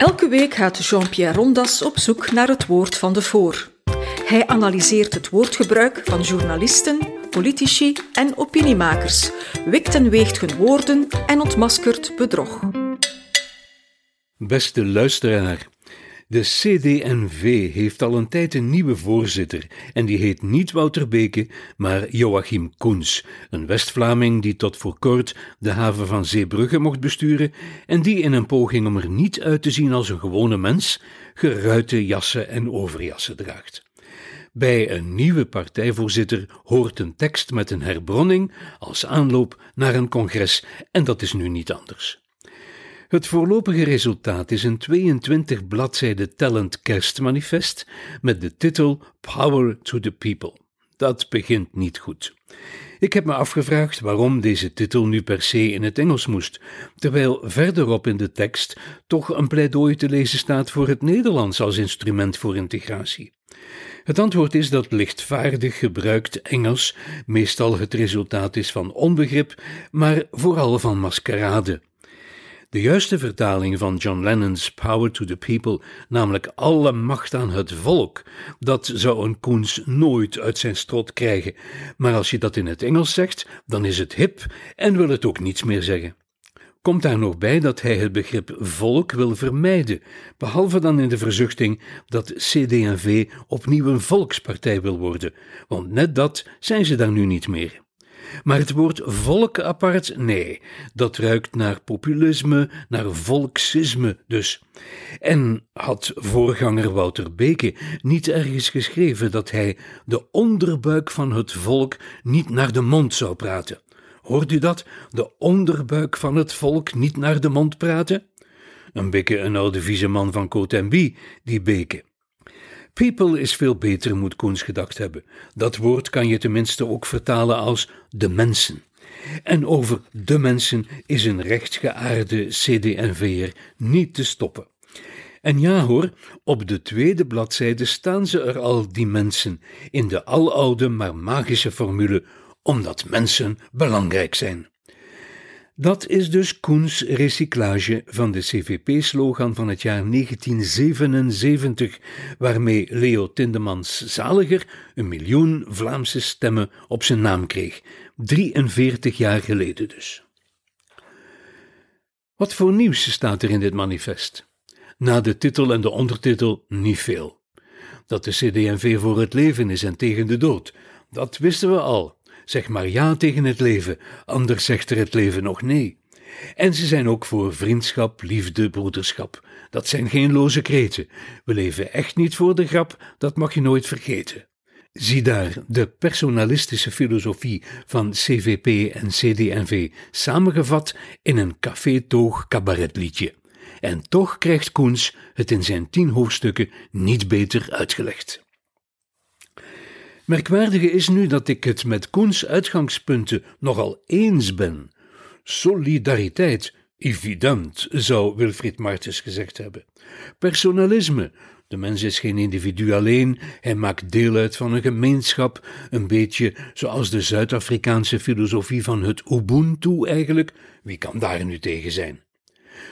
Elke week gaat Jean-Pierre Rondas op zoek naar het woord van de voor. Hij analyseert het woordgebruik van journalisten, politici en opiniemakers, wikt en weegt hun woorden en ontmaskert bedrog. Beste luisteraar, de CD&V heeft al een tijd een nieuwe voorzitter en die heet niet Wouter Beke, maar Joachim Koens, een West-Vlaming die tot voor kort de haven van Zeebrugge mocht besturen en die in een poging om er niet uit te zien als een gewone mens, geruite jassen en overjassen draagt. Bij een nieuwe partijvoorzitter hoort een tekst met een herbronning als aanloop naar een congres en dat is nu niet anders. Het voorlopige resultaat is een 22 bladzijde tellend kerstmanifest met de titel Power to the People. Dat begint niet goed. Ik heb me afgevraagd waarom deze titel nu per se in het Engels moest, terwijl verderop in de tekst toch een pleidooi te lezen staat voor het Nederlands als instrument voor integratie. Het antwoord is dat lichtvaardig gebruikt Engels meestal het resultaat is van onbegrip, maar vooral van maskerade. De juiste vertaling van John Lennon's Power to the People, namelijk alle macht aan het volk, dat zou een Koens nooit uit zijn strot krijgen. Maar als je dat in het Engels zegt, dan is het hip en wil het ook niets meer zeggen. Komt daar nog bij dat hij het begrip volk wil vermijden, behalve dan in de verzuchting dat CD&V opnieuw een volkspartij wil worden, want net dat zijn ze daar nu niet meer. Maar het woord volk apart, nee, dat ruikt naar populisme, naar volksisme dus. En had voorganger Wouter Beke niet ergens geschreven dat hij de onderbuik van het volk niet naar de mond zou praten? Hoort u dat? De onderbuik van het volk niet naar de mond praten? Een beetje een oude vieze man van Cotembi, die Beke. People is veel beter, moet Koens gedacht hebben. Dat woord kan je tenminste ook vertalen als de mensen. En over de mensen is een rechtgeaarde CD&V'er niet te stoppen. En ja hoor, op de tweede bladzijde staan ze er al, die mensen, in de aloude maar magische formule, omdat mensen belangrijk zijn. Dat is dus Koens recyclage van de CVP-slogan van het jaar 1977, waarmee Leo Tindemans Zaliger een miljoen Vlaamse stemmen op zijn naam kreeg. 43 jaar geleden dus. Wat voor nieuws staat er in dit manifest? Na de titel en de ondertitel niet veel. Dat de CD&V voor het leven is en tegen de dood, dat wisten we al. Zeg maar ja tegen het leven, anders zegt er het leven nog nee. En ze zijn ook voor vriendschap, liefde, broederschap. Dat zijn geen loze kreten. We leven echt niet voor de grap, dat mag je nooit vergeten. Zie daar de personalistische filosofie van CVP en CD&V samengevat in een café-toog cabaretliedje. En toch krijgt Koens het in zijn tien hoofdstukken niet beter uitgelegd. Merkwaardige is nu dat ik het met Koens uitgangspunten nogal eens ben. Solidariteit, evident, zou Wilfried Martens gezegd hebben. Personalisme, de mens is geen individu alleen, hij maakt deel uit van een gemeenschap, een beetje zoals de Zuid-Afrikaanse filosofie van het Ubuntu eigenlijk. Wie kan daar nu tegen zijn?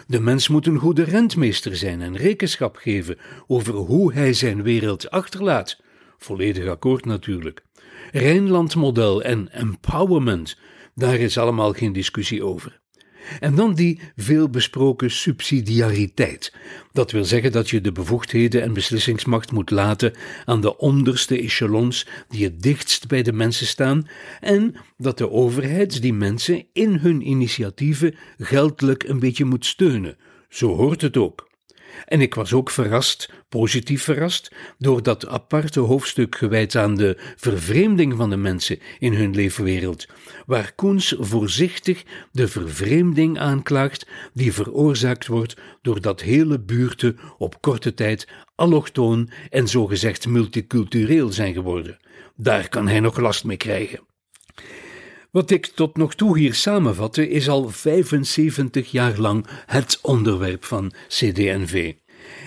De mens moet een goede rentmeester zijn en rekenschap geven over hoe hij zijn wereld achterlaat. Volledig akkoord natuurlijk. Rijnlandmodel en empowerment, daar is allemaal geen discussie over. En dan die veelbesproken subsidiariteit. Dat wil zeggen dat je de bevoegdheden en beslissingsmacht moet laten aan de onderste echelons die het dichtst bij de mensen staan en dat de overheid die mensen in hun initiatieven geldelijk een beetje moet steunen. Zo hoort het ook. En ik was ook verrast, positief verrast, door dat aparte hoofdstuk gewijd aan de vervreemding van de mensen in hun leefwereld, waar Koens voorzichtig de vervreemding aanklaagt die veroorzaakt wordt doordat hele buurten op korte tijd allochtoon en zogezegd multicultureel zijn geworden. Daar kan hij nog last mee krijgen. Wat ik tot nog toe hier samenvatte, is al 75 jaar lang het onderwerp van CD&V.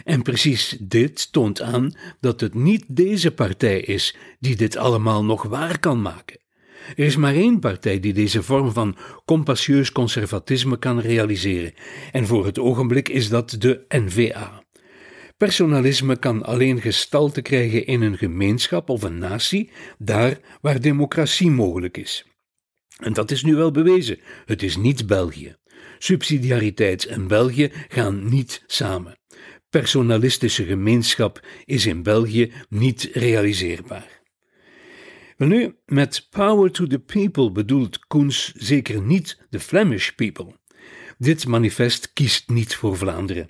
En precies dit toont aan dat het niet deze partij is die dit allemaal nog waar kan maken. Er is maar één partij die deze vorm van compassieus conservatisme kan realiseren, en voor het ogenblik is dat de NVA. Personalisme kan alleen gestalte krijgen in een gemeenschap of een natie, daar waar democratie mogelijk is. En dat is nu wel bewezen. Het is niet België. Subsidiariteit en België gaan niet samen. Personalistische gemeenschap is in België niet realiseerbaar. Maar nu, met power to the people bedoelt Koens zeker niet de Flemish people. Dit manifest kiest niet voor Vlaanderen.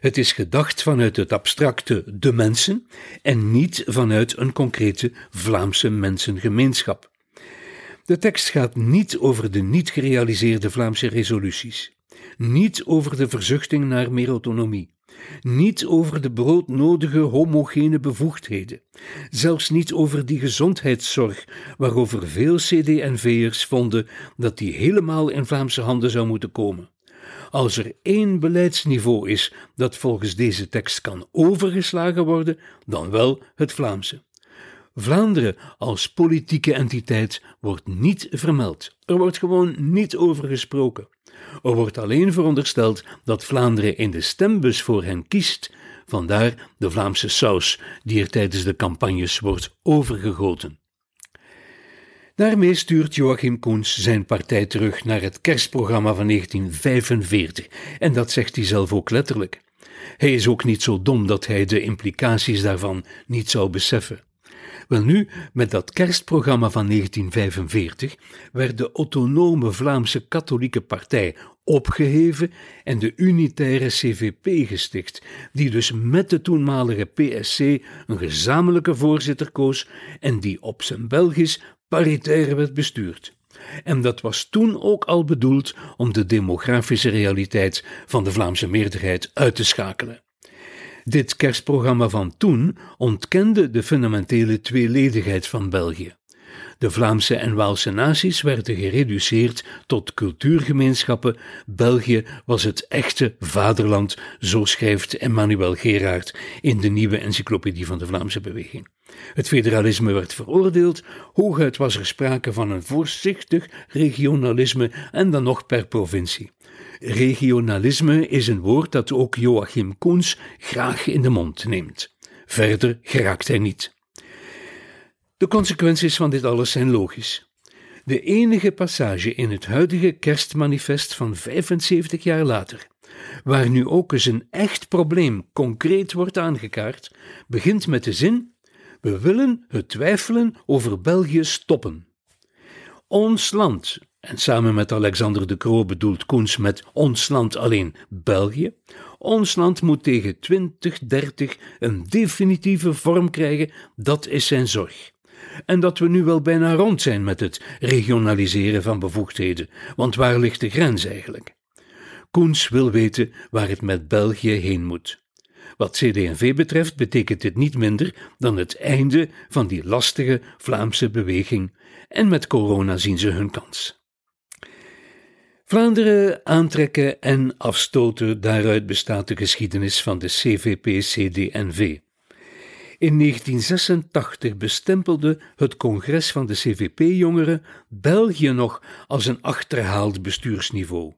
Het is gedacht vanuit het abstracte de mensen en niet vanuit een concrete Vlaamse mensengemeenschap. De tekst gaat niet over de niet gerealiseerde Vlaamse resoluties, niet over de verzuchting naar meer autonomie, niet over de broodnodige homogene bevoegdheden, zelfs niet over die gezondheidszorg waarover veel CD&V'ers vonden dat die helemaal in Vlaamse handen zou moeten komen. Als er één beleidsniveau is dat volgens deze tekst kan overgeslagen worden, dan wel het Vlaamse. Vlaanderen als politieke entiteit wordt niet vermeld. Er wordt gewoon niet over gesproken. Er wordt alleen verondersteld dat Vlaanderen in de stembus voor hen kiest, vandaar de Vlaamse saus die er tijdens de campagnes wordt overgegoten. Daarmee stuurt Joachim Koens zijn partij terug naar het kerstprogramma van 1945, en dat zegt hij zelf ook letterlijk. Hij is ook niet zo dom dat hij de implicaties daarvan niet zou beseffen. Wel nu, met dat kerstprogramma van 1945 werd de autonome Vlaamse Katholieke Partij opgeheven en de unitaire CVP gesticht, die dus met de toenmalige PSC een gezamenlijke voorzitter koos en die op zijn Belgisch paritair werd bestuurd. En dat was toen ook al bedoeld om de demografische realiteit van de Vlaamse meerderheid uit te schakelen. Dit kerstprogramma van toen ontkende de fundamentele tweeledigheid van België. De Vlaamse en Waalse naties werden gereduceerd tot cultuurgemeenschappen. België was het echte vaderland, zo schrijft Emmanuel Gerard in de nieuwe encyclopedie van de Vlaamse beweging. Het federalisme werd veroordeeld, hooguit was er sprake van een voorzichtig regionalisme en dan nog per provincie. Regionalisme is een woord dat ook Joachim Koens graag in de mond neemt. Verder geraakt hij niet. De consequenties van dit alles zijn logisch. De enige passage in het huidige kerstmanifest van 75 jaar later, waar nu ook eens een echt probleem concreet wordt aangekaart, begint met de zin: We willen het twijfelen over België stoppen. Ons land, en samen met Alexander de Croo bedoelt Koens met ons land alleen België. Ons land moet tegen 2030 een definitieve vorm krijgen, dat is zijn zorg. En dat we nu wel bijna rond zijn met het regionaliseren van bevoegdheden, want waar ligt de grens eigenlijk? Koens wil weten waar het met België heen moet. Wat CD&V betreft betekent dit niet minder dan het einde van die lastige Vlaamse beweging, en met corona zien ze hun kans. Vlaanderen aantrekken en afstoten, daaruit bestaat de geschiedenis van de CVP-CD&V. In 1986 bestempelde het congres van de CVP-jongeren België nog als een achterhaald bestuursniveau.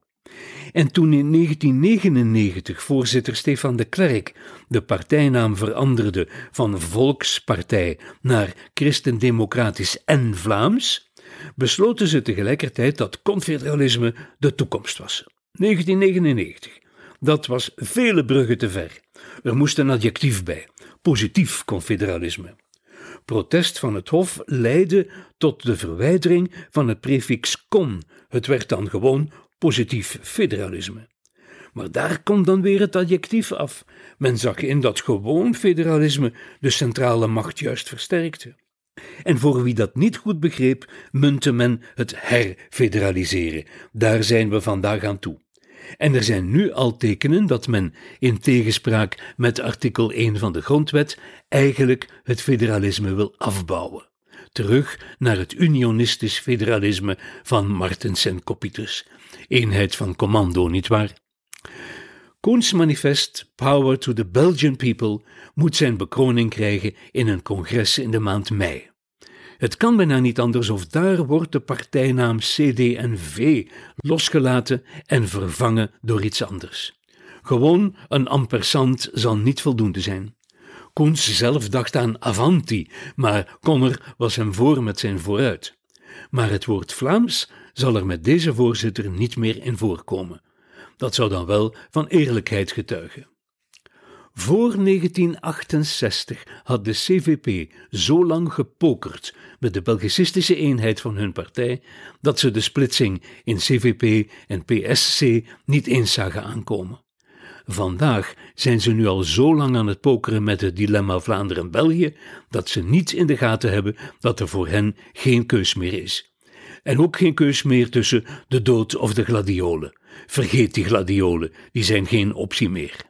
En toen in 1999 voorzitter Stefan de Klerk de partijnaam veranderde van Volkspartij naar Christendemocratisch en Vlaams, besloten ze tegelijkertijd dat confederalisme de toekomst was. 1999. Dat was vele bruggen te ver. Er moest een adjectief bij: positief confederalisme. Protest van het Hof leidde tot de verwijdering van het prefix con. Het werd dan gewoon positief federalisme. Maar daar komt dan weer het adjectief af. Men zag in dat gewoon federalisme de centrale macht juist versterkte. En voor wie dat niet goed begreep, munte men het herfederaliseren. Daar zijn we vandaag aan toe. En er zijn nu al tekenen dat men, in tegenspraak met artikel 1 van de Grondwet, eigenlijk het federalisme wil afbouwen. Terug naar het unionistisch federalisme van Martens en Copitus. Eenheid van commando, nietwaar? Koens manifest Power to the Belgian People moet zijn bekroning krijgen in een congres in de maand mei. Het kan bijna niet anders of daar wordt de partijnaam CD&V losgelaten en vervangen door iets anders. Gewoon een ampersand zal niet voldoende zijn. Koens zelf dacht aan Avanti, maar Conner was hem voor met zijn vooruit. Maar het woord Vlaams zal er met deze voorzitter niet meer in voorkomen. Dat zou dan wel van eerlijkheid getuigen. Voor 1968 had de CVP zo lang gepokerd met de Belgicistische eenheid van hun partij dat ze de splitsing in CVP en PSC niet eens zagen aankomen. Vandaag zijn ze nu al zo lang aan het pokeren met het dilemma Vlaanderen-België dat ze niet in de gaten hebben dat er voor hen geen keus meer is. En ook geen keus meer tussen de dood of de gladiolen. Vergeet die gladiolen, die zijn geen optie meer.